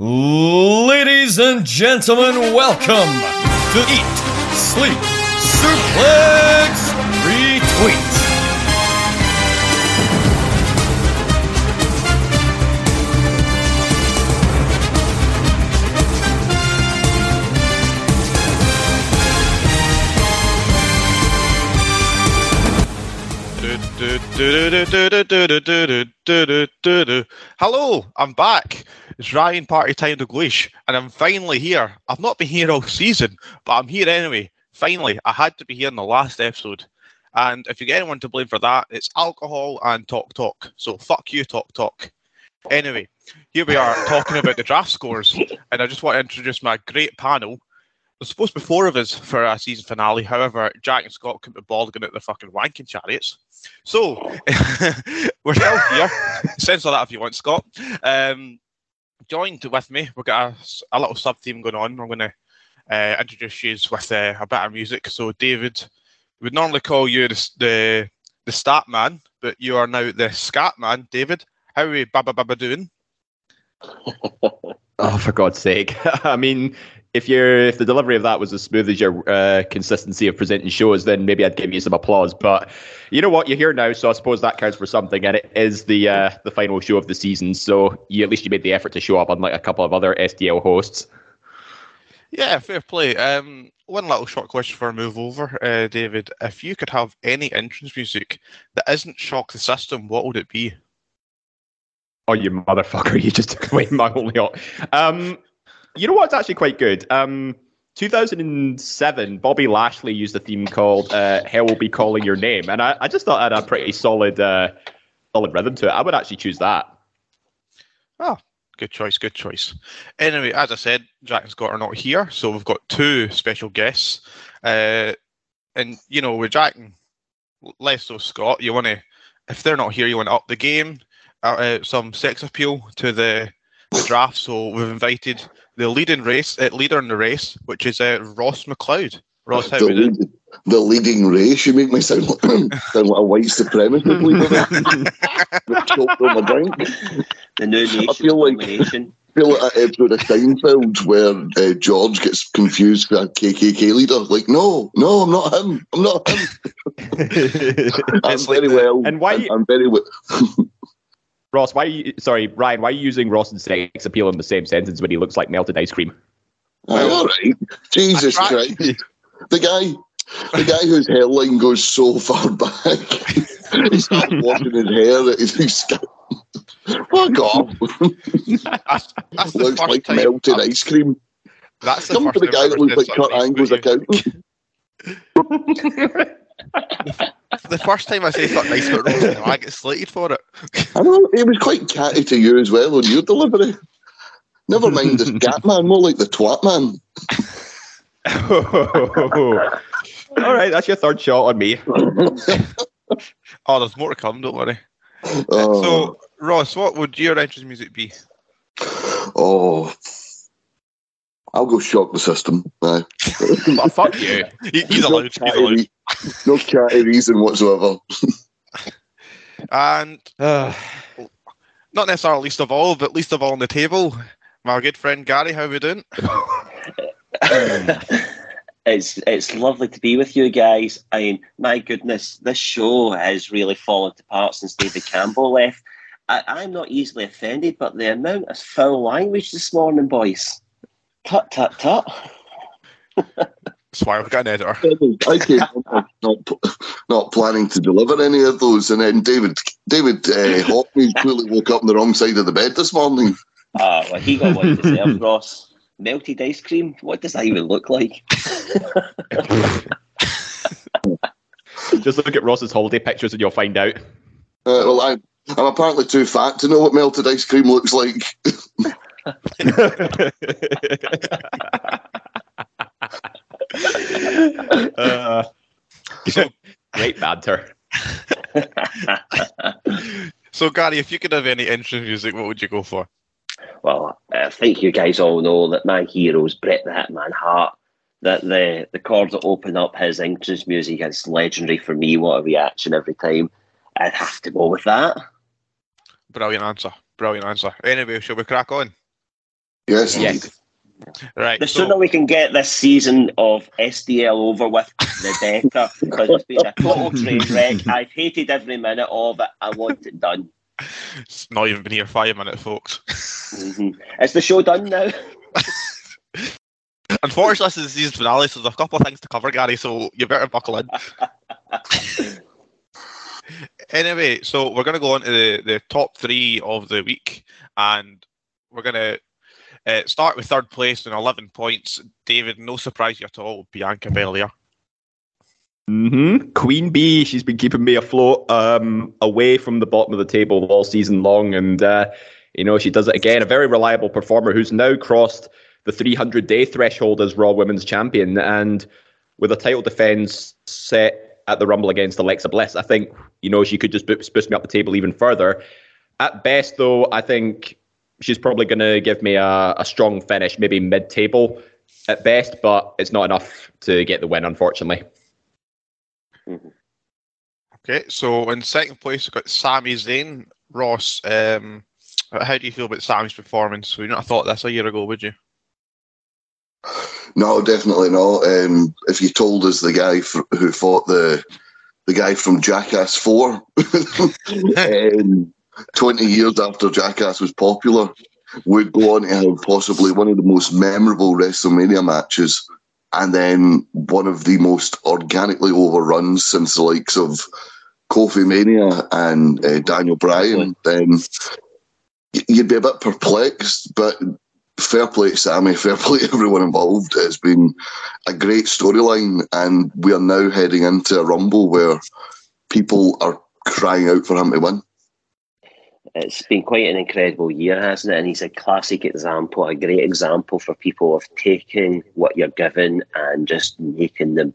Ladies and gentlemen, welcome to Eat, Sleep, Suplex, Retweet. Hello, I'm back. It's Ryan Party Time Dalgleish, and I'm finally here. I've not been here all season, but I'm here anyway. Finally, I had to be here in the last episode. And if you get anyone to blame for that, it's alcohol and talk talk. So fuck you, talk talk. Anyway, here we are talking about the draft scores, and I just want to introduce my great panel. There's supposed to be four of us for a season finale. However, Jack and Scott couldn't be bothered getting out the fucking wanking chariots. So we're still here. Censor that if you want, Scott. Um, joined with me, we've got a, a little sub theme going on. I'm going to uh, introduce you with uh, a bit of music. So, David, we would normally call you the, the the stat man, but you are now the scat man. David, how are we, Baba Baba, doing? oh, for God's sake! I mean, if you're if the delivery of that was as smooth as your uh, consistency of presenting shows, then maybe I'd give you some applause. But you know what, you're here now, so I suppose that counts for something. And it is the uh, the final show of the season, so you at least you made the effort to show up, unlike a couple of other SDL hosts. Yeah, fair play. Um, one little short question for a move over, uh, David. If you could have any entrance music that isn't shock the system, what would it be? Oh, you motherfucker! You just took away my only. Um, you know what's actually quite good? Um, 2007, Bobby Lashley used a theme called uh, "Hell Will Be Calling Your Name," and I, I just thought it had a pretty solid, uh, solid rhythm to it. I would actually choose that. Oh, good choice, good choice. Anyway, as I said, Jack and Scott are not here, so we've got two special guests. Uh, and you know, with Jack and less so Scott, you want to, if they're not here, you want to up the game, uh, uh, some sex appeal to the the draft. So we've invited the leading race, uh, leader in the race, which is uh, Ross McLeod. Ross, how the, we doing? lead, the leading race. You make me sound like, sound like a white supremacist leader. With choked on my drink. The new nation I feel like- domination. I feel like that episode of Seinfeld where uh, George gets confused for a KKK leader. Like, no, no, I'm not him. I'm not him. I'm It's like very the- well. and why- I'm, I'm very well. Ross, why? Are you, sorry, Ryan, why are you using Ross and sex appeal in the same sentence when he looks like melted ice cream? all right. Jesus tried- Christ. The guy, the guy whose hairline goes so far back, he starts washing his hair. that He's, he's fuck off. That's, that's the looks first like time melted I've- ice cream. That's the Come first to the guy that ever looks like said Kurt Angle's nice about accountant. You. The first time I say something nice about Ross, I get slated for it. I know it was quite catty to you as well on your delivery. Never mind the scat man, more like the twat man. All right, that's your third shot on me. Oh, there's more to come. Don't worry. Oh, So, Ross, what would your entrance music be? oh, I'll go shock the system. Aye. Oh, fuck you. He- He's no allowed. He's allowed. no catty reason whatsoever. And Uh, not necessarily least of all, but least of all on the table, my good friend Gary. How are we doing? it's it's lovely to be with you guys. I mean, my goodness, this show has really fallen apart since David Campbell left. I, I'm not easily offended, but the amount of foul language this morning, boys. Tut tut tut. That's why I've got an editor. I came not, not planning to deliver any of those, and then David David uh, Hockney clearly woke up on the wrong side of the bed this morning. Ah, well, he got one himself, Ross. Melted ice cream? What does that even look like? Just look at Ross's holiday pictures and you'll find out. Uh, well, I, I'm apparently too fat to know what melted ice cream looks like. uh, great banter. So, Gary, if you could have any entrance music, what would you go for? Well, I think you guys all know that my hero's Bret the Hitman Hart. That the the chords that open up his entrance music is legendary for me. What a reaction every time! I'd have to go with that. Brilliant answer. Brilliant answer. Anyway, shall we crack on? Yes, Yes. Right. The so- sooner we can get this season of SDL over with, the better. Because it's been a total train wreck. I've hated every minute of it. I want it done. It's not even been here five minutes, folks. hmm Is the show done now? Unfortunately, this is the season finale, so there's a couple of things to cover, Gary, so you better buckle in. anyway, so we're going to go on to the, the top three of the week, and we're going to uh, start with third place and 11 points. David, no surprise at all, Bianca Belair. hmm Queen Bee, she's been keeping me afloat, um, away from the bottom of the table all season long, and uh, you know she does it again. A very reliable performer who's now crossed the 300 day threshold as Raw Women's Champion, and with a title defense set at the Rumble against Alexa Bliss, I think you know she could just boost me up the table even further. At best, though, I think she's probably going to give me a, a strong finish, maybe mid table at best, but it's not enough to get the win, unfortunately. Okay, so in second place, we've got Sami Zayn. Ross, um, how do you feel about Sami's performance? Would you not have thought this a year ago, would you? No, definitely not. Um, if you told us the guy f- who fought the the guy from Jackass Four, um, twenty years after Jackass was popular, would go on to have possibly one of the most memorable WrestleMania matches, and then one of the most organically overruns since the likes of Kofi Mania and uh, Daniel Bryan, then you'd be a bit perplexed. But fair play to Sami, fair play to everyone involved. It's been a great storyline, and we are now heading into a rumble where people are crying out for him to win. It's been quite an incredible year, hasn't it? And he's a classic example, a great example for people of taking what you're given and just making the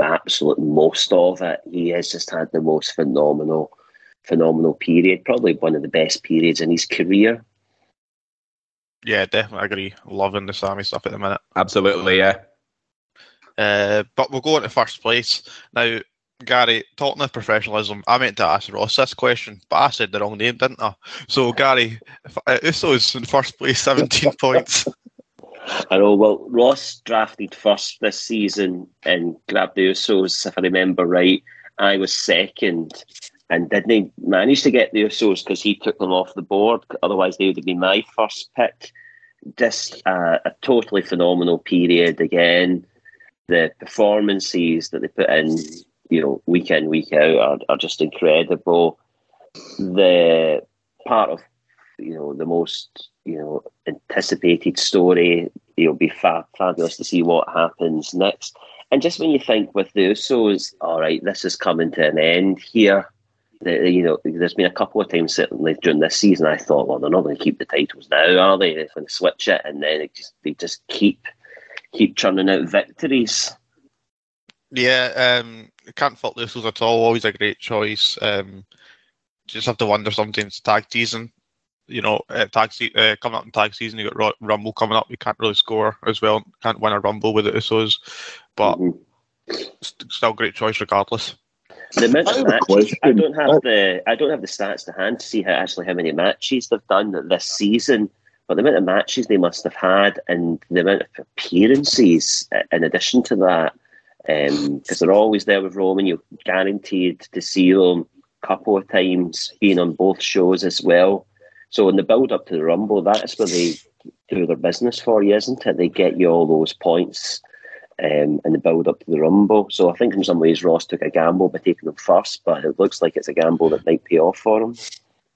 absolute most of it. He has just had the most phenomenal, phenomenal period, probably one of the best periods in his career. Yeah, definitely agree. Loving the Sami stuff at the minute. Absolutely, yeah. Uh, but we'll go into first place. Now, Gary, talking of professionalism, I meant to ask Ross this question, but I said the wrong name, didn't I? So, Gary, if- uh, Usos in first place, 17 points. I know. Well, Ross drafted first this season and grabbed the Usos, if I remember right. I was second and didn't manage to get the Usos because he took them off the board. Otherwise, they would have been my first pick. Just uh, a totally phenomenal period again. The performances that they put in, you know, week in, week out are, are just incredible. The part of you know the most you know anticipated story. It'll be fa- fabulous to see what happens next. And just when you think with the Usos, all right, this is coming to an end here. The, you know, there's been a couple of times certainly during this season. I thought, well, they're not going to keep the titles now, are they? They're going to switch it, and then it just they just keep keep churning out victories. Yeah, um, can't fault the Usos at all. Always a great choice. Um, just have to wonder sometimes tag season. You know, uh, tag se- uh, coming up in tag season, you got Ro- Rumble coming up. You can't really score as well. Can't win a Rumble with the Usos, but Mhm. st- still great choice regardless. The amount I of matches. I don't have the I don't have the stats to hand to see how actually how many matches they've done this season. But the amount of matches they must have had and the amount of appearances uh, in addition to that, because they're always there with Roman, you're guaranteed to see them a couple of times, being on both shows as well. So in the build up to the Rumble, that's where they do their business for you, isn't it? They get you all those points um, in the build up to the Rumble. So I think in some ways Ross took a gamble by taking them first, but it looks like it's a gamble that might pay off for him.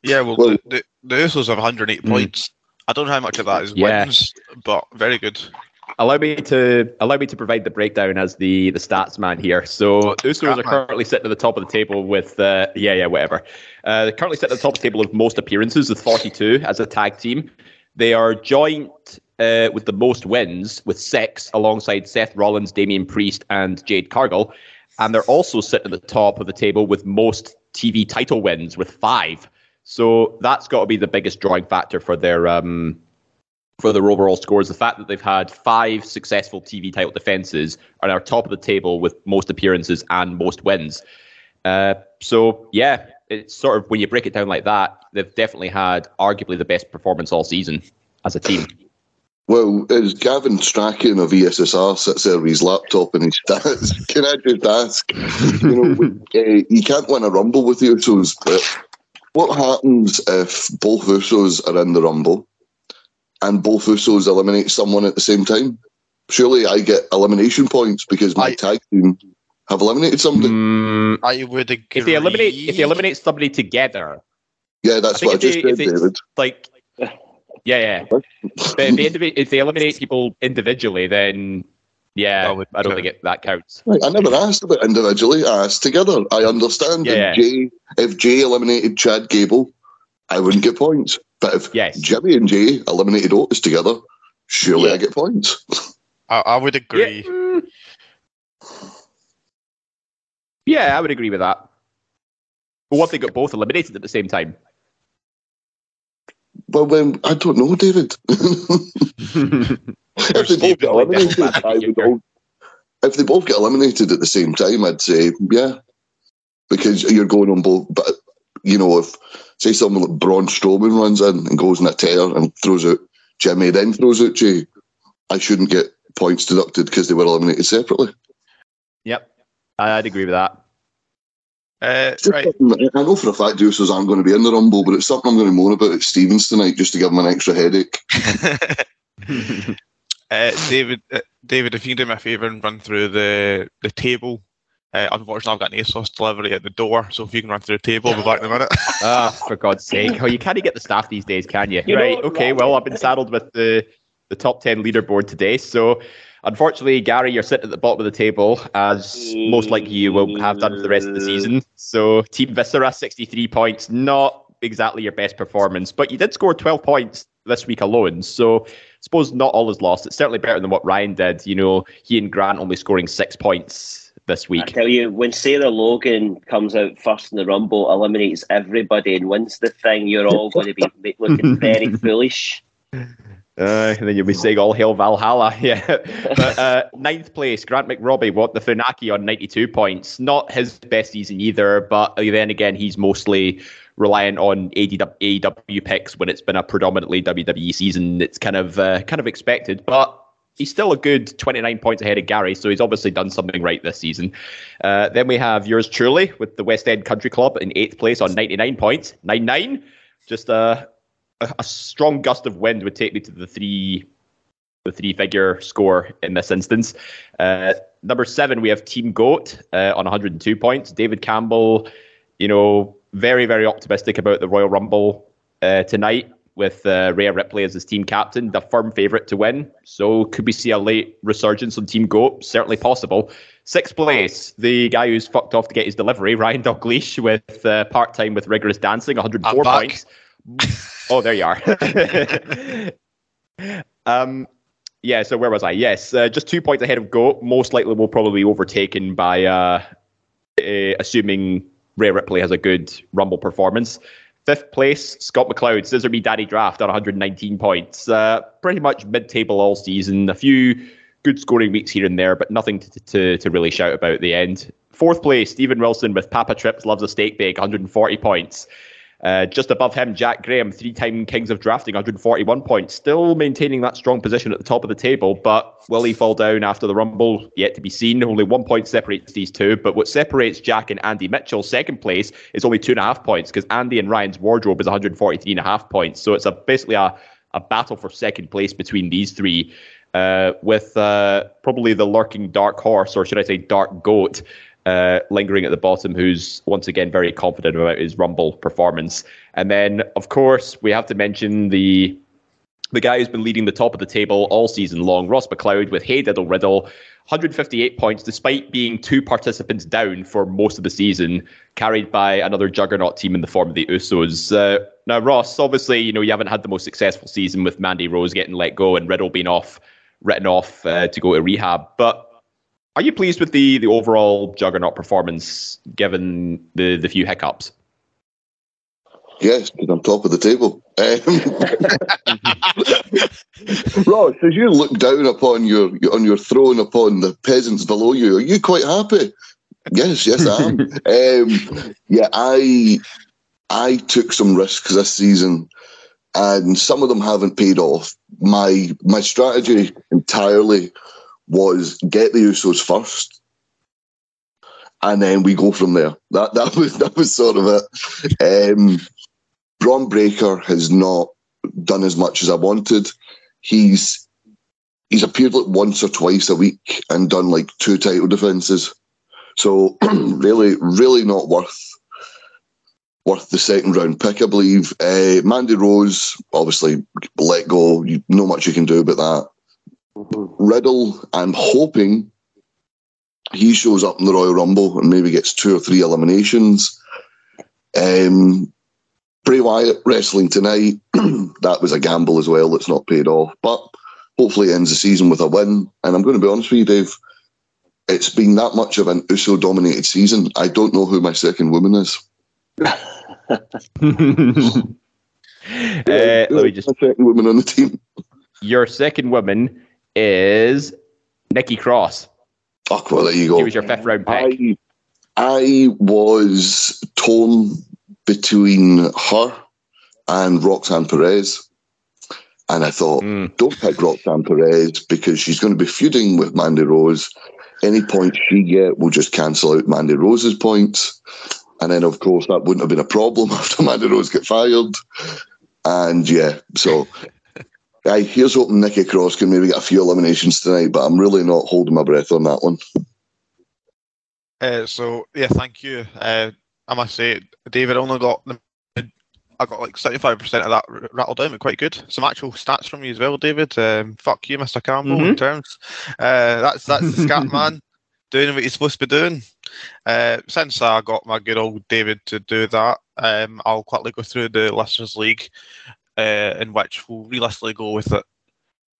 Yeah, well, Well- the, the, the Usos have 108 Mm. points. I don't know how much of that is Yeah. wins, but very good. Allow me to allow me to provide the breakdown as the the stats man here. So Usos are currently sitting at the top of the table with uh, yeah yeah whatever. Uh, they're currently sitting at the top of the table of most appearances with 42 as a tag team. They are joint uh, with the most wins with six, alongside Seth Rollins, Damian Priest, and Jade Cargill, and they're also sitting at the top of the table with most TV title wins with five. So that's got to be the biggest drawing factor for their um, for their overall scores. The fact that they've had five successful TV title defenses and are top of the table with most appearances and most wins. Uh, so yeah, it's sort of when you break it down like that, they've definitely had arguably the best performance all season as a team. Well, as Gavin Strachan of ESSR sits there with his laptop and his stats, can I just ask, you know, uh, you can't win a Rumble with the Usos, but what happens if both Usos are in the Rumble and both Usos eliminate someone at the same time? Surely I get elimination points because my I- tag team have eliminated somebody. Mm, I would agree. if they eliminate if they eliminate somebody together, Yeah, that's I what I if just they- if said, they- David. like yeah yeah. But if they, if they eliminate people individually, then yeah, would I don't count. think it, that counts. I never asked about individually. I asked together. I understand Yeah. if Jay if Jay eliminated Chad Gable, I wouldn't get points. But if Yes. Jimmy and Jay eliminated Otis together, surely Yeah. I get points. I, I would agree. Yeah. mm. Yeah, I would agree with that. But what if they got both eliminated at the same time? Well, then I don't know, David. if they both get eliminated, I would all, if they both get eliminated at the same time, I'd say yeah, because you're going on both. But you know, if say someone like Braun Strowman runs in and goes in a tear and throws out Jimmy, then throws out Jay, I shouldn't get points deducted because they were eliminated separately. Yep, I'd agree with that. Uh, right. I know for a fact Usos aren't going to be in the Rumble, but it's something I'm going to moan about at Stevens tonight just to give him an extra headache. uh, David, uh, David, if you can do me a favour and run through the the table. Uh, unfortunately, I've got an ASOS delivery at the door, so if you can run through the table, I'll be back in a minute. Ah, for God's sake! Oh, you can't get the staff these days, can you? You right? Okay. Rob? Well, I've been saddled with the the top ten leaderboard today, so. Unfortunately, Gary, you're sitting at the bottom of the table, as most likely you will have done for the rest of the season. So, Team Viscera, 63 points, not exactly your best performance, but you did score 12 points this week alone. So, I suppose not all is lost. It's certainly better than what Ryan did. You know, he and Grant only scoring six points this week. I tell you, when Sarah Logan comes out first in the Rumble, eliminates everybody and wins the thing, you're all going to be looking very foolish. Uh, and then you'll be saying all hail Valhalla. Yeah. but uh, ninth place, Grant McRobbie, what the Funaki on 92 points. Not his best season either, but then again, he's mostly reliant on AEW, AEW picks when it's been a predominantly WWE season. It's kind of uh, kind of expected, but he's still a good 29 points ahead of Gary, so he's obviously done something right this season. Uh, then we have yours truly with the West End Country Club in eighth place on 99 points. 99. Just uh, a, a strong gust of wind would take me to the three the three figure score in this instance. Uh, number seven, we have Team Goat uh, on 102 points. David Campbell, you know, very, very optimistic about the Royal Rumble uh, tonight with uh, Rhea Ripley as his team captain, the firm favourite to win. So could we see a late resurgence on Team Goat? Certainly possible. Sixth place, the guy who's fucked off to get his delivery, Ryan Dalgleish, with uh, part time with rigorous dancing, 104 points. Oh, there you are. um, yeah, so where was I? Yes, uh, just two points ahead of Goat. Most likely will probably be overtaken by, uh, uh, assuming Rhea Ripley has a good Rumble performance. Fifth place, Scott McLeod, Scissor Me Daddy Draft on 119 points. Uh, pretty much mid table all season. A few good scoring weeks here and there, but nothing to, to, to really shout about at the end. Fourth place, Stephen Wilson with Papa Trips Loves a Steak Bake, 140 points. Uh, just above him, Jack Graham, three time Kings of Drafting, 141 points, still maintaining that strong position at the top of the table. But will he fall down after the Rumble? Yet to be seen. Only one point separates these two. But what separates Jack and Andy Mitchell, second place, is only two and a half points because Andy and Ryan's wardrobe is 143 and a half points. So it's a basically a, a battle for second place between these three. Uh, with uh, probably the lurking dark horse, or should I say dark goat, uh, lingering at the bottom, who's once again very confident about his Rumble performance. And then, of course, we have to mention the the guy who's been leading the top of the table all season long, Ross McLeod, with Hey Diddle Riddle, 158 points, despite being two participants down for most of the season, carried by another juggernaut team in the form of the Usos. Uh, now, Ross, obviously, you know you haven't had the most successful season with Mandy Rose getting let go and Riddle being off, written off uh, to go to rehab, but are you pleased with the the overall juggernaut performance given the the few hiccups? Yes, because I'm top of the table. Um, Ross, as you look down upon your on your throne upon the peasants below you, are you quite happy? Yes, yes, I am. um, yeah, I I took some risks this season, and some of them haven't paid off. My my strategy entirely was get the Usos first, and then we go from there. That that was that was sort of it. Um, Bron Breakker has not done as much as I wanted. He's he's appeared like once or twice a week and done like two title defenses. So really, really not worth worth the second round pick, I believe. Uh, Mandy Rose, obviously, let go. You know much you can do about that. Riddle, I'm hoping he shows up in the Royal Rumble and maybe gets two or three eliminations. Um, Bray Wyatt wrestling tonight, that was a gamble as well that's not paid off. But hopefully ends the season with a win. And I'm going to be honest with you, Dave, it's been that much of an USO dominated season. I don't know who my second woman is. uh, let me just. My second woman on the team. Your second woman is Nikki Cross. Oh, well, there you go. She was your fifth round pick. I, I was torn between her and Roxanne Perez. And I thought, Mm. don't pick Roxanne Perez because she's going to be feuding with Mandy Rose. Any points she get will just cancel out Mandy Rose's points. And then, of course, that wouldn't have been a problem after Mandy Rose get fired. And yeah, so Aye, here's hoping Nikki Cross can maybe get a few eliminations tonight, but I'm really not holding my breath on that one. Uh, so yeah, thank you. Uh, I must say, David only got the. I got like seventy-five percent of that r- rattled down, but quite good. Some actual stats from you as well, David. Um, fuck you, Mister Campbell. In Mhm. terms, uh, that's that's the scat man doing what he's supposed to be doing. Uh, since I got my good old David to do that, um, I'll quickly go through the listeners' league, uh, in which we'll realistically go with it.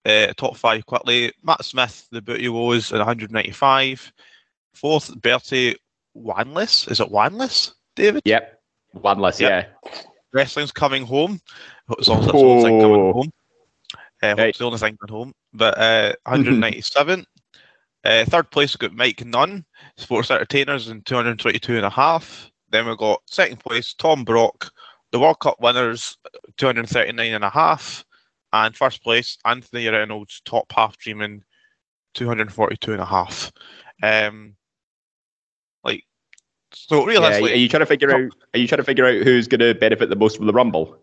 Uh, top five quickly. Matt Smith, the Booty Woes, at 195. Fourth, Bertie Wanless. Is it Wanless, David? Yep. One less, Yep. yeah. Wrestling's coming home. As long as the only thing coming Oh. home. Uh. It's the only thing coming home. But uh, 197. uh, third place, we've got Mike Nunn, Sports Entertainers, in 222 and a half. Then we've got second place, Tom Brock, the World Cup winners, 239 and a half. And first place, Anthony Reynolds, top half dreaming, 242 and a half. Um, like, so Yeah, realistically, are you trying to figure out? Are you trying to figure out who's going to benefit the most from the Rumble?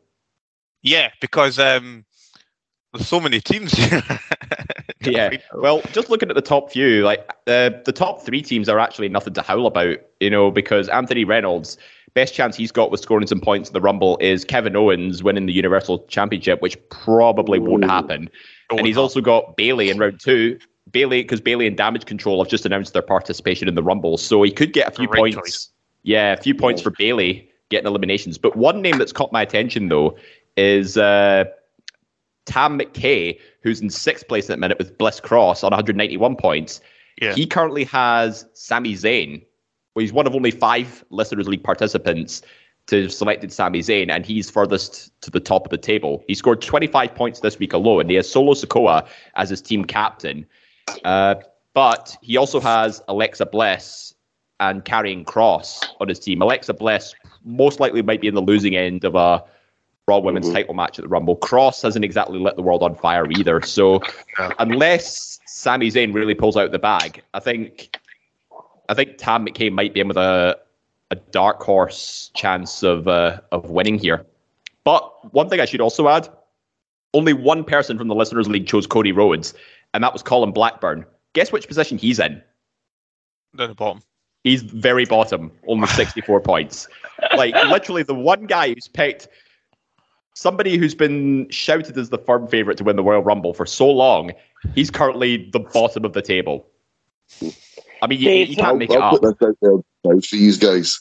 Yeah, because um, there's so many teams here. Yeah. Well, just looking at the top few, like uh, the top three teams are actually nothing to howl about, you know, because Anthony Reynolds, best chance he's got with scoring some points in the Rumble is Kevin Owens winning the Universal Championship, which probably won't happen. and he's also got Bayley in round two. Bayley, because Bayley and Damage Control have just announced their participation in the Rumble, so he could get a few Great points. choice. Yeah, a few points for Bayley getting eliminations. But one name that's caught my attention though is uh, Tam McKay, who's in sixth place at the minute with Bliss Cross on 191 points. Yeah. He currently has Sami Zayn. Well, he's one of only five Listeners League participants to have selected Sami Zayn, and he's furthest to the top of the table. He scored 25 points this week alone. He has Solo Sikoa as his team captain. Uh, but he also has Alexa Bliss and Karrion Kross on his team. Alexa Bliss most likely might be in the losing end of a Raw Women's mm-hmm. title match at the Rumble. Kross hasn't exactly lit the world on fire either. So unless Sami Zayn really pulls out the bag, I think I think Tam McKay might be in with a a dark horse chance of uh, of winning here. But one thing I should also add: only one person from the listeners' league chose Cody Rhodes, and that was Colin Blackburn. Guess which position he's in? Down the bottom. He's very bottom, only 64 points. Like literally the one guy who's picked somebody who's been shouted as the firm favorite to win the Royal Rumble for so long, he's currently the bottom of the table. I mean, you, you can't make I'll, it I'll up. Put this out there for these guys.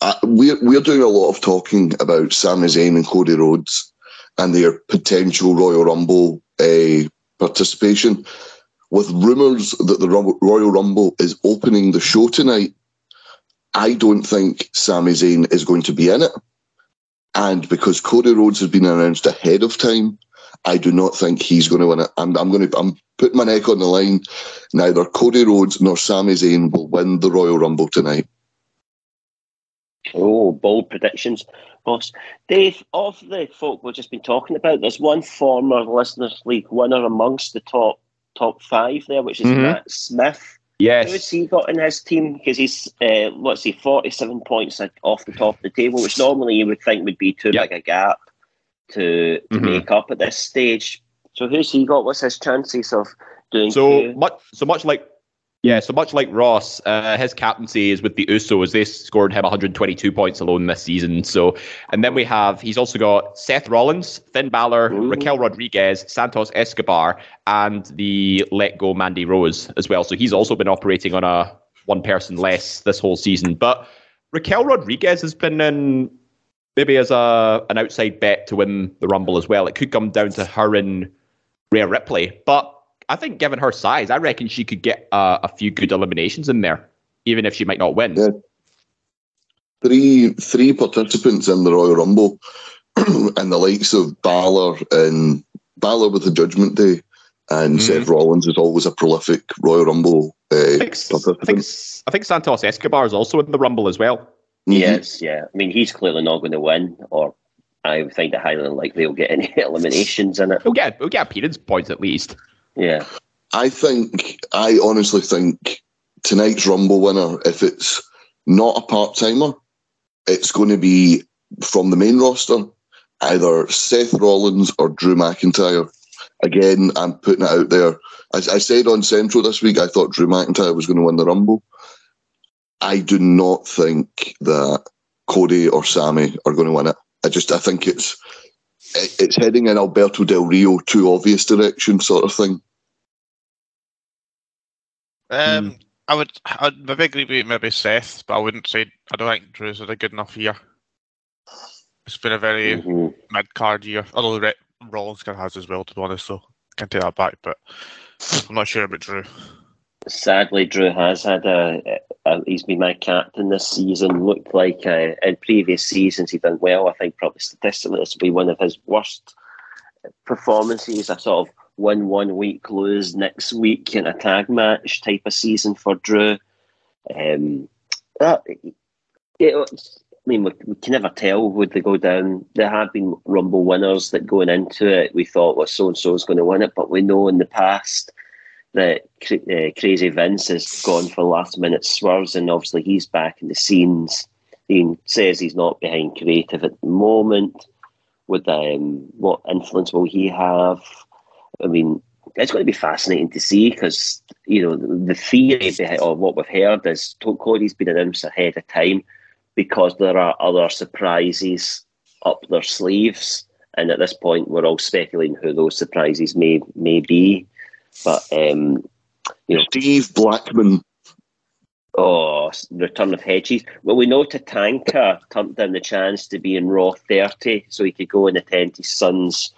Uh, we're we're doing a lot of talking about Sami Zayn and Cody Rhodes and their potential Royal Rumble uh, participation. With rumours that the Royal Rumble is opening the show tonight, I don't think Sami Zayn is going to be in it. And because Cody Rhodes has been announced ahead of time, I do not think he's going to win it. I'm, I'm going to I'm putting my neck on the line. Neither Cody Rhodes nor Sami Zayn will win the Royal Rumble tonight. Oh, bold predictions, boss. Dave, of the folk we've just been talking about, there's one former Listeners League winner amongst the top top five there, which is mm-hmm. Matt Smith. Yes. Who's he got in his team? Because he's, uh, let's see, 47 points off the top of the table, which normally you would think would be too yep. big a gap to, to mm-hmm. make up at this stage. So who's he got? What's his chances of doing so much? So much like yeah, so much like Ross, uh, his captaincy is with the Usos. They scored him 122 points alone this season. So, and then we have he's also got Seth Rollins, Finn Balor, Ooh. Raquel Rodriguez, Santos Escobar, and the Let Go Mandy Rose as well. So he's also been operating on a one person less this whole season. But Raquel Rodriguez has been in maybe as a an outside bet to win the Rumble as well. It could come down to her and Rhea Ripley, but I think, given her size, I reckon she could get uh, a few good eliminations in there, even if she might not win. Yeah. Three three participants in the Royal Rumble, and the likes of Balor and Balor with the Judgment Day, and mm. Seth Rollins is always a prolific Royal Rumble uh, I, think. I think, I think Santos Escobar is also in the Rumble as well. Mm-hmm. Yes, yeah. I mean, he's clearly not going to win, or I would find it highly unlikely he'll get any eliminations in it. He'll get, he'll get appearance points at least. Yeah. I think, I honestly think tonight's Rumble winner, if it's not a part timer, it's going to be from the main roster, either Seth Rollins or Drew McIntyre. Again, I'm putting it out there. As I said on Central this week, I thought Drew McIntyre was going to win the Rumble. I do not think that Cody or Sami are going to win it. I just I think it's it's heading in Alberto Del Rio too obvious direction sort of thing. Um, mm. I would, I'd maybe agree with maybe Seth, but I wouldn't say I don't think Drew's had a good enough year. It's been a very mm-hmm. mid card year, although Re- Rollins kind of has as well, to be honest. So I can take that back, but I'm not sure about Drew. Sadly, Drew has had a, a he's been my captain this season. Looked like uh, in previous seasons he'd done well. I think probably statistically this will be one of his worst performances. I sort of win one week, lose next week in a tag match type of season for Drew. Um, that, it, I mean, we, we, can never tell would they go down. There have been Rumble winners that going into it we thought well so and so is going to win it, but we know in the past that uh, Crazy Vince has gone for last minute swerves, and obviously he's back in the scenes. He says he's not behind creative at the moment. With um, what influence will he have? I mean, it's going to be fascinating to see because you know the theory behind or what we've heard is Cody's been announced ahead of time because there are other surprises up their sleeves, and at this point we're all speculating who those surprises may may be. But um, you know, Steve Blackman. Oh, return of Hedges. Well, we know Tatanka turned down the chance to be in Raw 30 so he could go and attend his son's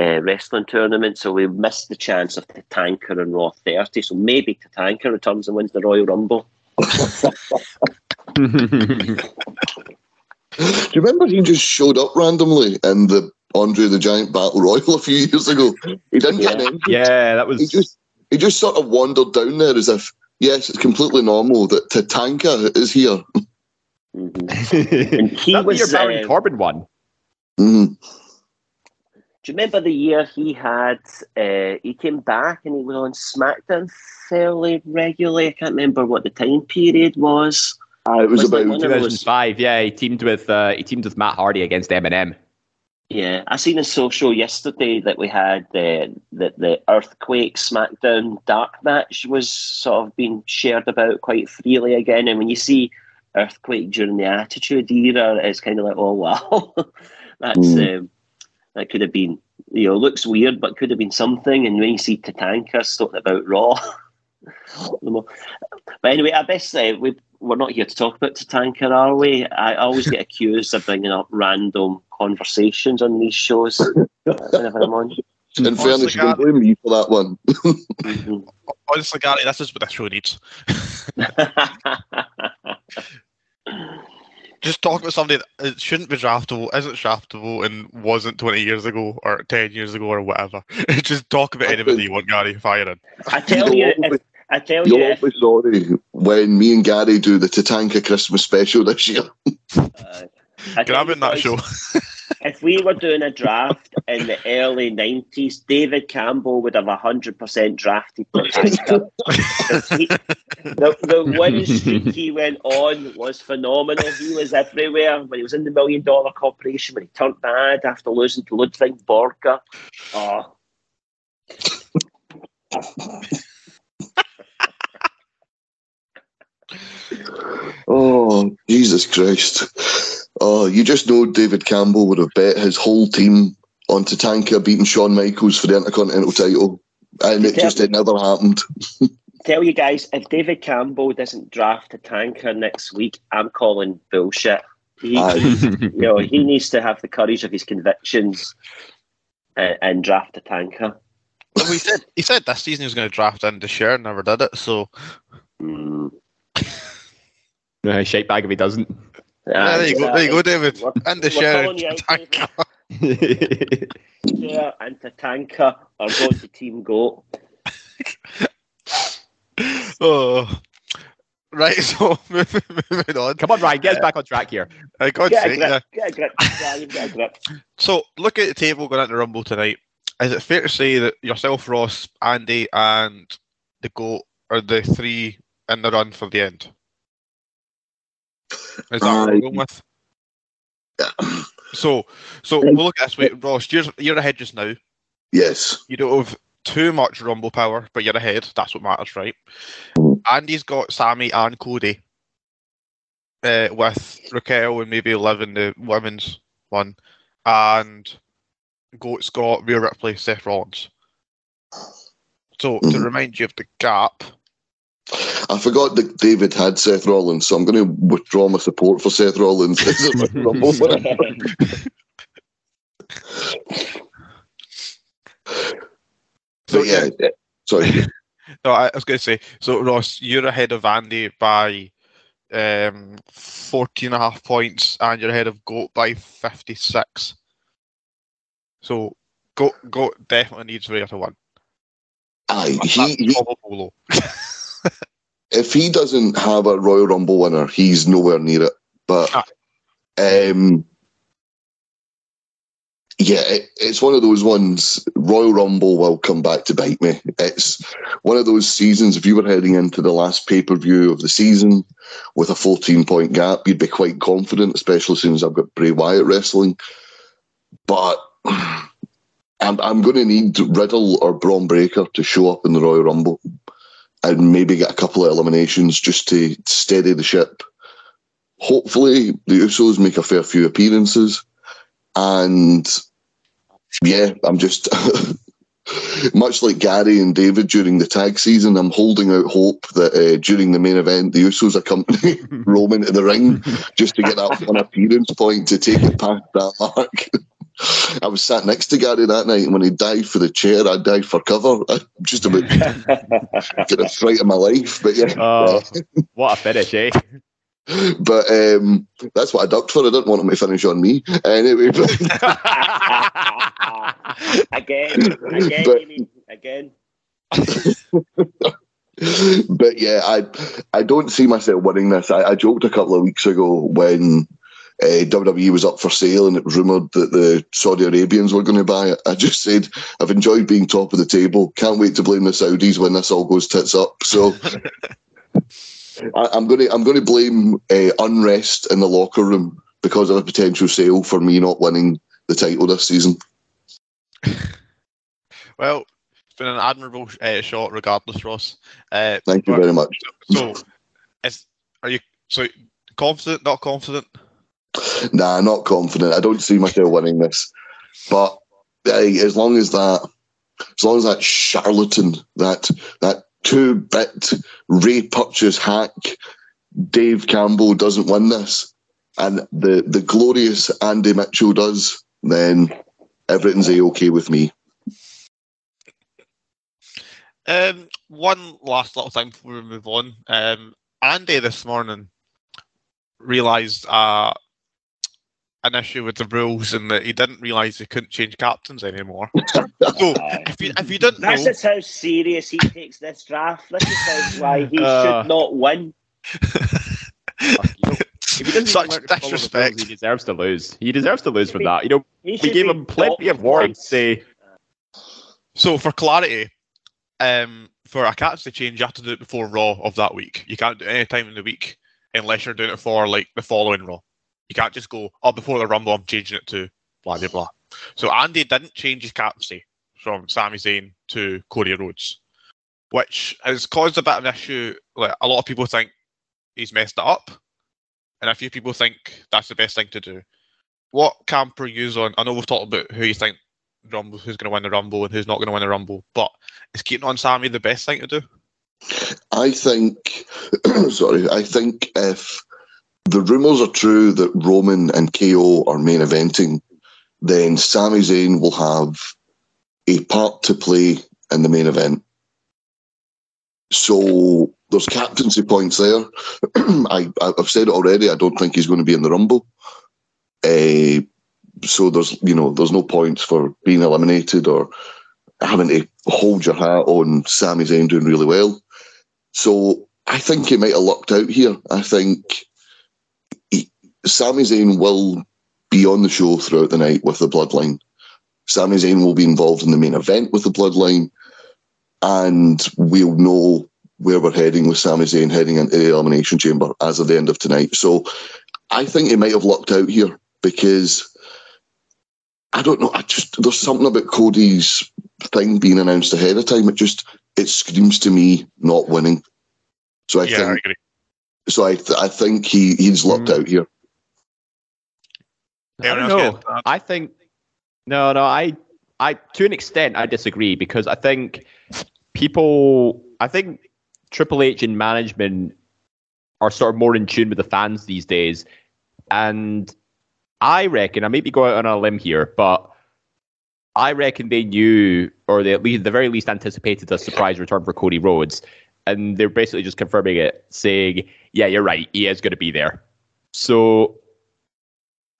uh, wrestling tournament. So we missed the chance of Tatanka and Raw 30. So maybe Tatanka returns and wins the Royal Rumble. Do you remember he just showed up randomly in the Andre the Giant Battle Royal a few years ago? He didn't yeah. get in. Yeah, that was. He just he just sort of wandered down there as if yes, it's completely normal that Tatanka is here. Mhm. And he That'd be was. your Baron um, Corbin one. Mm. Do you remember the year he had? Uh, he came back and he was on SmackDown fairly regularly. I can't remember what the time period was. Uh, it was Wasn't about one of 2005. Yeah, he teamed with uh, he teamed with Matt Hardy against MNM. Yeah, I seen a social yesterday that we had uh, that the Earthquake SmackDown Dark match was sort of being shared about quite freely again. And when you see Earthquake during the Attitude Era, it's kind of like, oh wow, that's Mm. um, that could have been you know looks weird, but could have been something. And when you see Tatanka talking about Raw, but anyway, I best say we we're not here to talk about Tatanka, are we? I always get accused of bringing up random conversations on these shows whenever I'm on. In fairness, you can blame me for that one. Mhm. Honestly, Gary, this is what this show needs. Just talk about somebody that shouldn't be draftable, isn't draftable, and wasn't 20 years ago or 10 years ago or whatever. Just talk about anybody you want, Gary. Fire in. I tell you, if, I tell you, You'll be sorry when me and Gary do the Tatanka Christmas special this year. uh, I tell Grab you in that show. If we were doing a draft in the early nineties, David Campbell would have hundred percent drafted Tatanka. He- the, the win streak he went on was phenomenal. He was everywhere when he was in the million dollar corporation. When he turned bad after losing to Ludvig Borga. Oh, Oh, Jesus Christ. Oh, you just know David Campbell would have bet his whole team on Tatanka beating Shawn Michaels for the Intercontinental title. And it just it never happened. tell you guys, if David Campbell doesn't draft a tanker next week, I'm calling bullshit. He, you know, he needs to have the courage of his convictions and, and draft a tanker. Well, he said he said this season he was going to draft in the share, never did it. So Mm. Uh, shite bag if he doesn't. yeah, there you go, there you go, David. We're- In the we're share, calling you out, Yeah, and Tatanka are going to Team Goat. oh, right. So moving, moving on. Come on, Ryan, get us back on track here. I God's Get a sake, yeah. grip, get a grip, yeah, you've got a grip. So, look at the table going into Rumble tonight. Is it fair to say that yourself, Ross, Andy, and the GOAT are the three in the run for the end? Is that what we're going with? So, so we'll look at this way. Ross, you're, you're ahead just now. Yes. You don't have too much Rumble power, but you're ahead. That's what matters, right? Andy's got Sami and Cody uh, with Raquel and maybe Liv in the women's one. And Goat's got Rhea Ripley, Seth Rollins. So, to Mhm. remind you of the gap, I forgot that David had Seth Rollins, so I'm going to withdraw my support for Seth Rollins. as a Rumble winner. So, yeah, yeah, sorry. No, I was going to say, so Ross, you're ahead of Andy by um, 14 and a half points, and you're ahead of Goat by 56. So, Goat, Goat definitely needs Rhea to win. Aye, That's he, he, probable low. if he doesn't have a Royal Rumble winner, he's nowhere near it. But Ah. um, yeah, it, it's one of those ones. Royal Rumble will come back to bite me. It's one of those seasons. If you were heading into the last pay per view of the season with a 14 point gap, you'd be quite confident, especially since I've got Bray Wyatt wrestling. But I'm, I'm going to need Riddle or Bron Breakker to show up in the Royal Rumble and maybe get a couple of eliminations just to steady the ship. Hopefully, the Usos make a fair few appearances. And yeah, I'm just much like Gary and David during the tag season. I'm holding out hope that uh, during the main event, the Usos accompany Roman to the ring just to get that one appearance point to take it past that mark. I was sat next to Gary that night, and when he died for the chair, I died for cover. I just about get a fright of my life. But yeah, Oh, what a finish, eh? but um, that's what I ducked for. I didn't want him to finish on me anyway. But, again, again, But- you mean, again. but yeah, I I don't see myself winning this. I, I joked a couple of weeks ago when uh, WWE was up for sale and it was rumoured that the Saudi Arabians were going to buy it. I just said, I've enjoyed being top of the table. Can't wait to blame the Saudis when this all goes tits up. So I, am going to I'm going to blame uh, unrest in the locker room because of a potential sale for me not winning the title this season. Well, it's been an admirable uh, shot, regardless, Ross. Uh, Thank you very much. So, is, are you so confident? Not confident? Nah, not confident. I don't see myself winning this. But hey, as long as that, as long as that charlatan, that that two bit Ray Purchase hack, Dave Campbell doesn't win this, and the the glorious Andy Mitchell does, then everything's a okay with me. Um, one last little thing before we move on. Um, Andy this morning realised uh, an issue with the rules and that he didn't realise he couldn't change captains anymore. so if you if you didn't This know, is how serious he takes this draft. This is how, why he Uh. should not win. If he doesn't Such learn to disrespect. rules, he deserves to lose. He deserves to lose for that. You know, we gave him plenty of warnings. Say, so for clarity, um, for a captaincy change, you have to do it before Raw of that week. You can't do it any time in the week unless you're doing it for like the following Raw. You can't just go, oh, before the Rumble, I'm changing it to blah blah blah. So Andy didn't change his captaincy from Sami Zayn to Cody Rhodes, which has caused a bit of an issue. Like a lot of people think he's messed it up, and a few people think that's the best thing to do. What camp are you on? I know we've talked about who you think Rumble, who's going to win the Rumble and who's not going to win the Rumble, but is keeping on Sami the best thing to do? I think, sorry, I think if the rumours are true that Roman and KO are main eventing, then Sami Zayn will have a part to play in the main event. So there's captaincy points there. I, I've said it already. I don't think he's going to be in the Rumble. Uh, so there's you know there's no points for being eliminated or having to hold your hat on Sami Zayn doing really well. So I think he might have lucked out here. I think Sami Zayn will be on the show throughout the night with the Bloodline. Sami Zayn will be involved in the main event with the Bloodline, and we'll know where we're heading with Sami Zayn heading into the Elimination Chamber as of the end of tonight. So I think he might have lucked out here because I don't know. I just there's something about Cody's thing being announced ahead of time. It just it screams to me not winning. So I yeah, I think agree. so. I th- I think he he's lucked Mm. out here. I don't know. I think no, no. I, I to an extent, I disagree because I think people, I think Triple H and management are sort of more in tune with the fans these days, and I reckon I may be going out on a limb here, but I reckon they knew, or they at least, the very least, anticipated a surprise return for Cody Rhodes, and they're basically just confirming it, saying, "Yeah, you're right. He is going to be there." So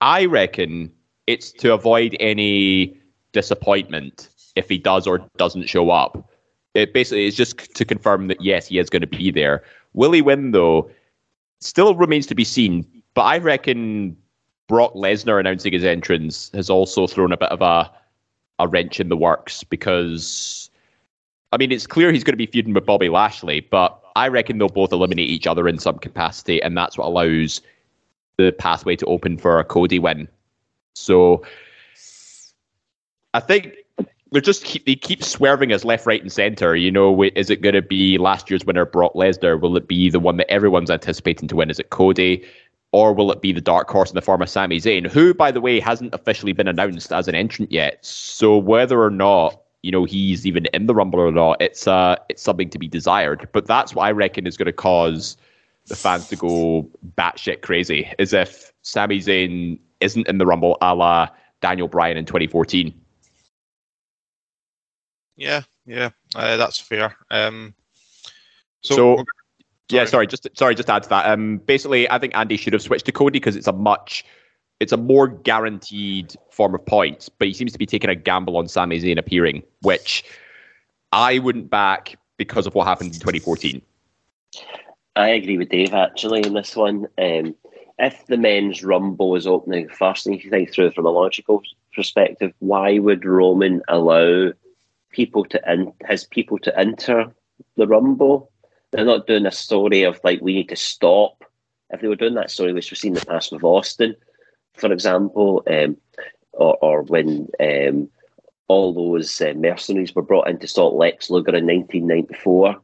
I reckon it's to avoid any disappointment if he does or doesn't show up. It basically is just to confirm that yes, he is going to be there. Will he win though? Still remains to be seen. But I reckon Brock Lesnar announcing his entrance has also thrown a bit of a a wrench in the works because I mean it's clear he's going to be feuding with Bobby Lashley, but I reckon they'll both eliminate each other in some capacity, and that's what allows the pathway to open for a Cody win. So I think they just keep they keep swerving us left, right, and center. You know, is it going to be last year's winner Brock Lesnar? Will it be the one that everyone's anticipating to win? Is it Cody? Or will it be the dark horse in the form of Sami Zayn, who, by the way, hasn't officially been announced as an entrant yet? So whether or not you know he's even in the Rumble or not, it's uh it's something to be desired. But that's what I reckon is going to cause the fans to go batshit crazy, is if Sami Zayn isn't in the Rumble, a la Daniel Bryan in 2014. Yeah, yeah, uh, that's fair. Um, so, So- we're- Yeah, sorry, just sorry, just to add to that. Um, basically, I think Andy should have switched to Cody because it's a much, it's a more guaranteed form of points. But he seems to be taking a gamble on Sami Zayn appearing, which I wouldn't back because of what happened in 2014. I agree with Dave actually in this one. Um, if the men's rumble is opening first, and you think through from a logical perspective, why would Roman allow people to in, his people to enter the rumble? They're not doing a story of like we need to stop. If they were doing that story, which we've seen in the past with Austin, for example, um, or, or when um, all those uh, mercenaries were brought in to stop Lex Luger in 1994.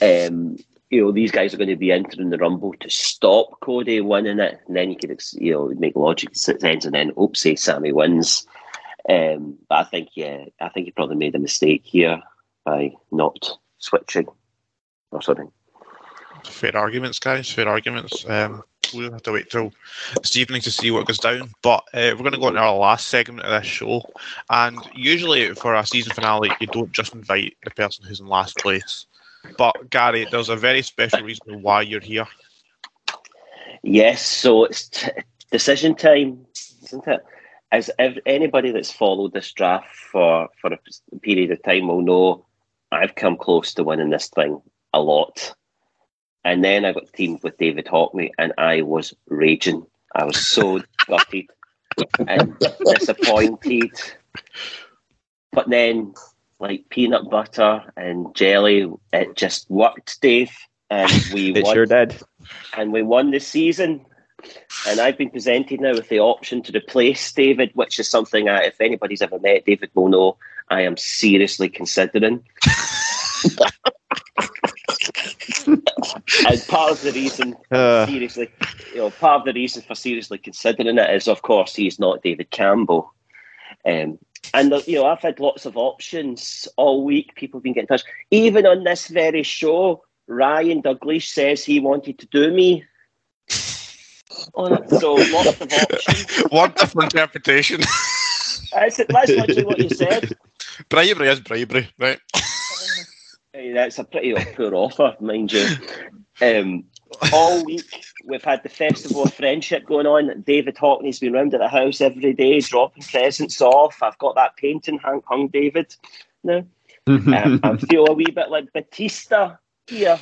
Um, you know, these guys are going to be entering the Rumble to stop Cody winning it, and then you could, you know, make logic sense, and then oops, say Sami wins. Um, but I think, yeah, I think he probably made a mistake here by not switching or something. Fair arguments, guys. Fair arguments. Um, we'll have to wait till this evening to see what goes down. But uh, we're going to go into our last segment of this show. And usually for a season finale, you don't just invite the person who's in last place. But Gary, there's a very special reason why you're here. Yes, so it's t- decision time, isn't it? As anybody that's followed this draft for, for a period of time will know, I've come close to winning this thing a lot. And then I got teamed with David Hockney, and I was raging. I was so gutted and disappointed. But then, like peanut butter and jelly, it just worked, Dave. And we it won. sure did. And we won the season. And I've been presented now with the option to replace David, which is something I, if anybody's ever met David will know, I am seriously considering. and part of the reason, uh, seriously, you know, part of the reason for seriously considering it is, of course, he's not David Campbell. Um, and uh, you know, I've had lots of options all week. People have been getting in touch. Even on this very show, Ryan Douglas says he wanted to do me. On it. So lots of options. Wonderful interpretation. That's, that's literally what you said. Bribery is bribery, right? That's a pretty poor offer, mind you. Um, all week we've had the Festival of Friendship going on. David Hockney's been round at the house every day, dropping presents off. I've got that painting hung, hung David. Now um, I feel a wee bit like Batista here.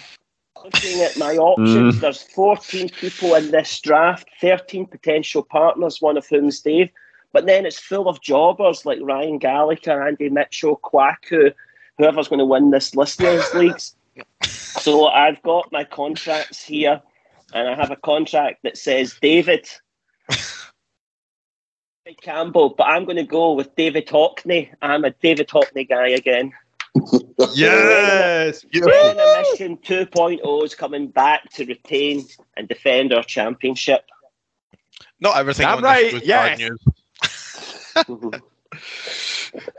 Looking at my options, mm. there's 14 people in this draft, 13 potential partners, one of whom's Dave. But then it's full of jobbers like Ryan Gallagher, Andy Mitchell, Kwaku, whoever's going to win this listeners leagues. So I've got my contracts here, and I have a contract that says David Campbell, but I'm going to go with David Hockney. I'm a David Hockney guy again. yes, yeah. Mission 2.0 is coming back to retain and defend our championship. Not everything. I'm right. Yes. Mm-hmm.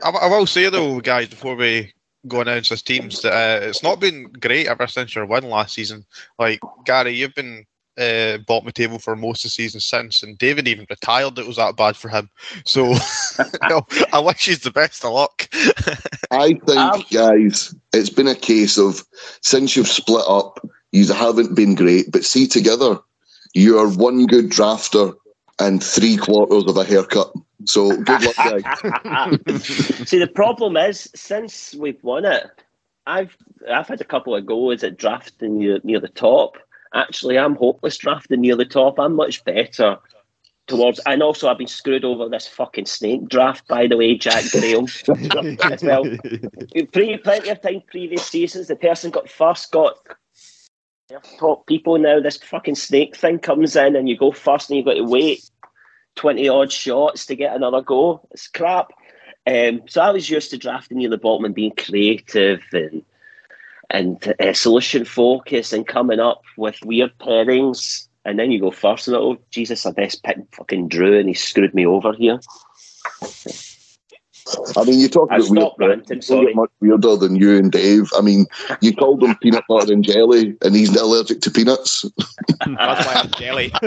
I, I will say though, guys, before we go announce as teams that uh, it's not been great ever since your win last season. Like Gary, you've been uh, bottom of the table for most of the season since, and David even retired. It was that bad for him. So you know, I wish he's the best of luck. I think, um, guys, it's been a case of since you've split up, you haven't been great, but see together, you are one good drafter and three quarters of a haircut. So good luck, guys. See, the problem is since we've won it, I've I've had a couple of goes at drafting near, near the top. Actually, I'm hopeless drafting near the top. I'm much better towards, and also I've been screwed over this fucking snake draft. By the way, Jack Graham as well. Pre, plenty of time previous seasons, the person got first got top people. Now this fucking snake thing comes in, and you go first, and you've got to wait 20 odd shots to get another go. It's crap. Um, so I was used to drafting near the bottom and being creative and and uh, solution focus and coming up with weird pairings. And then you go first and oh Jesus, I best pick fucking Drew and he screwed me over here. I mean, you talk about weird, ranting, sorry. much weirder than you and Dave. I mean, you called him peanut butter and jelly, and he's not allergic to peanuts. That's why I'm jelly.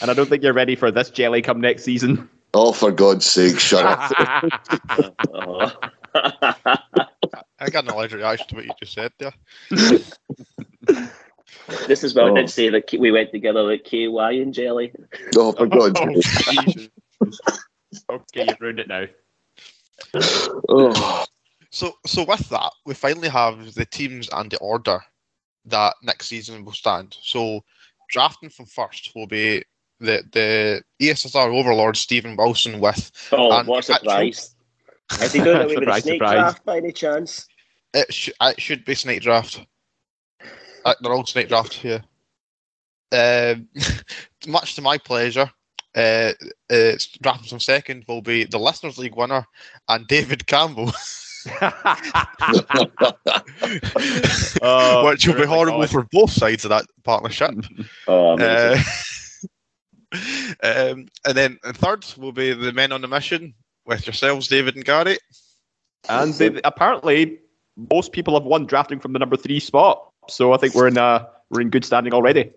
and I don't think you're ready for this jelly come next season. Oh, for God's sake, shut up. Uh-huh. I got an allergic reaction to what you just said there. This is what oh. I did oh. say that we went together like KY and jelly. Oh, for God's oh, sake. okay, you've ruined it now. Oh, So, so with that, we finally have the teams and the order that next season will stand. So, drafting from first will be the the ESSR overlord Stephen Wilson with Oh, And what a actual- surprise. Is he doing away with a snake surprise. draft by any chance? it. Sh- it should be snake draft. Uh, they're all snake draft here. Um, much to my pleasure, uh, uh, drafting from second will be the Listeners League winner and David Campbell, Oh, which will be horrible Oh. for both sides of that partnership. Oh. Uh, um, and then and third will be the men on the mission with yourselves, David and Gary. And they, apparently, most people have won drafting from the number three spot. So I think we're in uh, we're in good standing already.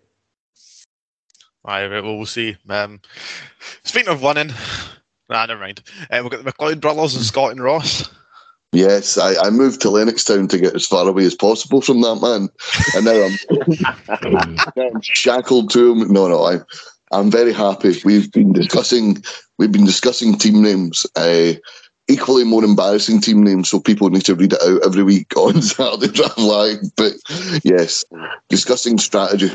Aye, right, well, we'll see. Um, speaking of winning, nah, never mind. Uh, we've got the McLeod brothers and Scott and Ross. yes, I, I moved to Lennoxtown to get as far away as possible from that man, and now I'm, now I'm shackled to him. No, no, I, I'm very happy. We've been discussing, we've been discussing team names. Uh, equally more embarrassing team names, so people need to read it out every week on Saturday Draft Live. But yes, discussing strategy.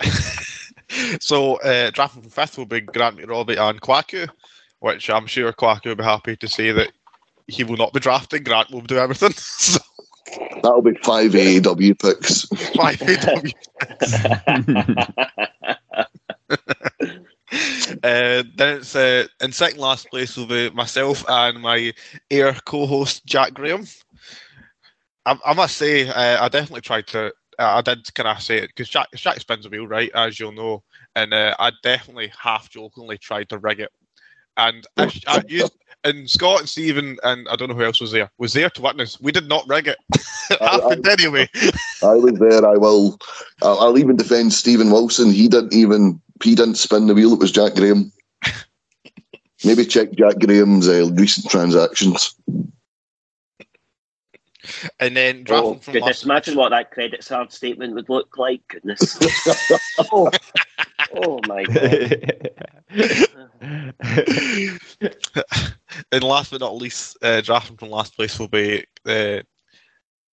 so, uh, drafting from fifth will be Grant McRobbie and Kwaku, which I'm sure Kwaku will be happy to say that he will not be drafting. Grant will do everything. so, That'll be five AEW picks. five AW. Uh, then it's uh, in second last place will be myself and my air co-host Jack Graham. I, I must say, uh, I definitely tried to. I did kind of say it because Jack, Jack spins a wheel, right, as you'll know, and uh, I definitely half jokingly tried to rig it. And I, I used, and Scott and Stephen and I don't know who else was there was there to witness. We did not rig it. it I- happened anyway. I was there. I will. I'll, I'll even defend Stephen Wilson. He didn't even. He didn't spin the wheel. It was Jack Graham. Maybe check Jack Graham's uh, recent transactions. And then drafting Oh, from goodness, last, imagine what that credit card statement would look like. Goodness. oh, oh my god. and last but not least, uh, drafting from last place will be uh,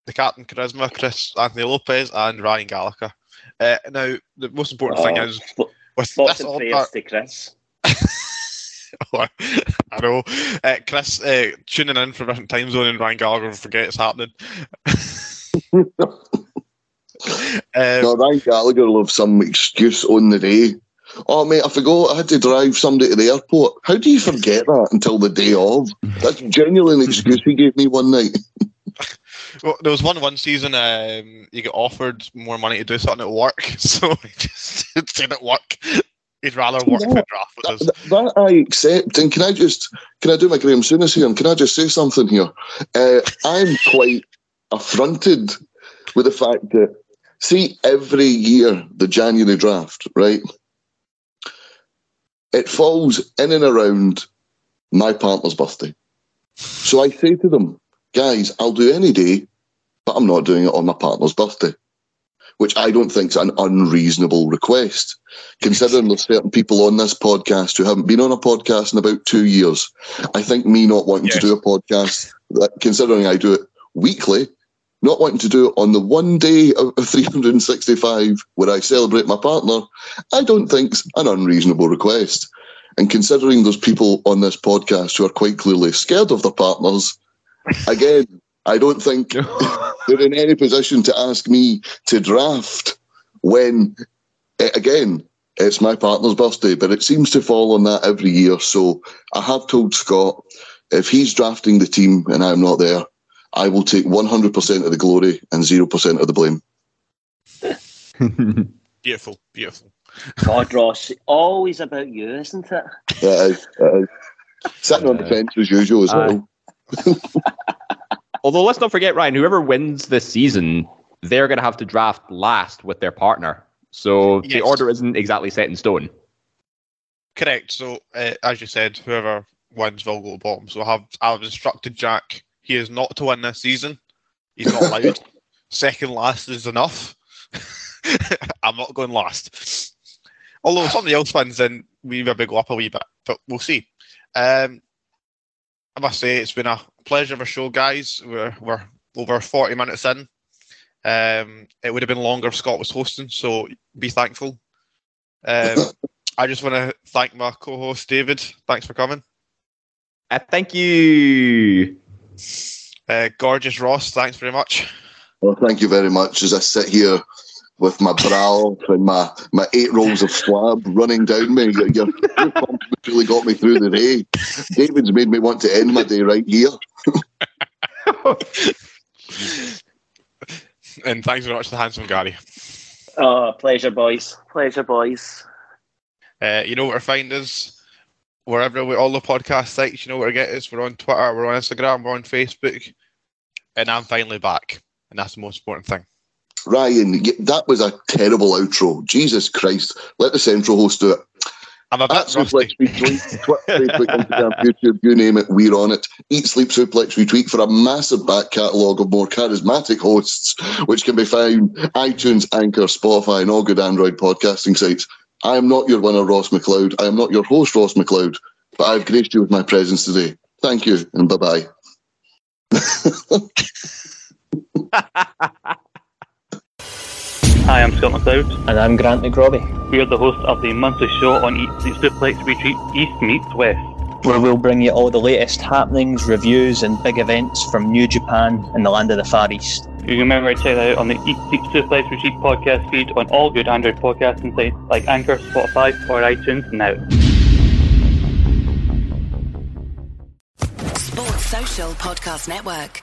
the captain Charisma, Chris Anthony Lopez, and Ryan Gallagher. Uh, now, the most important thing Oh, is sp- with Thoughts this and prayers to Chris. I know uh, Chris uh, tuning in from a different time zone, and Ryan Gallagher will forget it's happening. um, No, Ryan Gallagher will have some excuse on the day. Oh, mate, I forgot I had to drive somebody to the airport. How do you forget that until the day of? That's genuinely an excuse he gave me one night. well, there was one one season um, you get offered more money to do something at work, so he just said at work he'd rather work No, the draft with us. That, that I accept. And can I just can I do my Graham Souness here? And can I just say something here? Uh, I'm quite affronted with the fact that see every year the January draft, right? It falls in and around my partner's birthday. So I say to them, guys, I'll do any day, but I'm not doing it on my partner's birthday. Which I don't think is an unreasonable request considering there's certain people on this podcast who haven't been on a podcast in about two years, I think me not wanting to do a podcast, considering I do it weekly, not wanting to do it on the one day of of 365 where I celebrate my partner, I don't think's an unreasonable request. And considering there's people on this podcast who are quite clearly scared of their partners, again, I don't think they're in any position to ask me to draft when, eh, again, it's my partner's birthday, but it seems to fall on that every year. So I have told Scott if he's drafting the team and I'm not there, I will take 100% of the glory and 0% of the blame. Beautiful, beautiful. God, Ross, always about you, isn't it? It is, it is. Sitting on the Uh, fence as usual as aye. well. Although let's not forget, Ryan, whoever wins this season, they're going to have to draft last with their partner. So the order isn't exactly set in stone. Correct. So, uh, as you said, whoever wins will go to bottom. So, I have I've instructed Jack. He is not to win this season. He's not allowed. Second last is enough. I'm not going last. Although if somebody else wins, then we maybe go up a wee bit, but we'll see. Um, I must say it's been a pleasure of a show, guys. We're we're over forty minutes in. Um, it would have been longer if Scott was hosting, so be thankful. Um, I just want to thank my co-host David. Thanks for coming. Uh, thank you. Uh, gorgeous Ross, thanks very much. Well, thank you very much. As I sit here with my brow and my, my eight rolls of slab running down me, your, your compliment really got me through the day. David's made me want to end my day right here. and thanks very much to handsome Gary. Oh, pleasure, boys. Pleasure, boys. Uh, you know where to find us. Wherever we all the podcast sites, you know where to get us. We're on Twitter, we're on Instagram, we're on Facebook, and I'm finally back, and that's the most important thing. Ryan, that was a terrible outro. Jesus Christ. Let the central host do it. I'm a bit. Suplex Retweet, Twitter, Facebook, Instagram, YouTube, you name it, we're on it. Eat, Sleep, Suplex Retweet for a massive back catalogue of more charismatic hosts, which can be found iTunes, Anchor, Spotify, and all good Android podcasting sites. I am not your winner, Ross McLeod. I am not your host, Ross McLeod, but I've graced you with my presence today. Thank you, and bye bye. Hi, I'm Scott McLeod. And I'm Grant McRobbie, We are the hosts of the monthly show on Eat Sleep Suplex Retweet East Meets West. where we'll bring you all the latest happenings, reviews, and big events from New Japan and the land of the Far East. You can remember to check that out on the Eat Sleep Suplex Retweet podcast feed on all good Android podcasting sites like Anchor, Spotify, or iTunes now. Sports Social Podcast Network.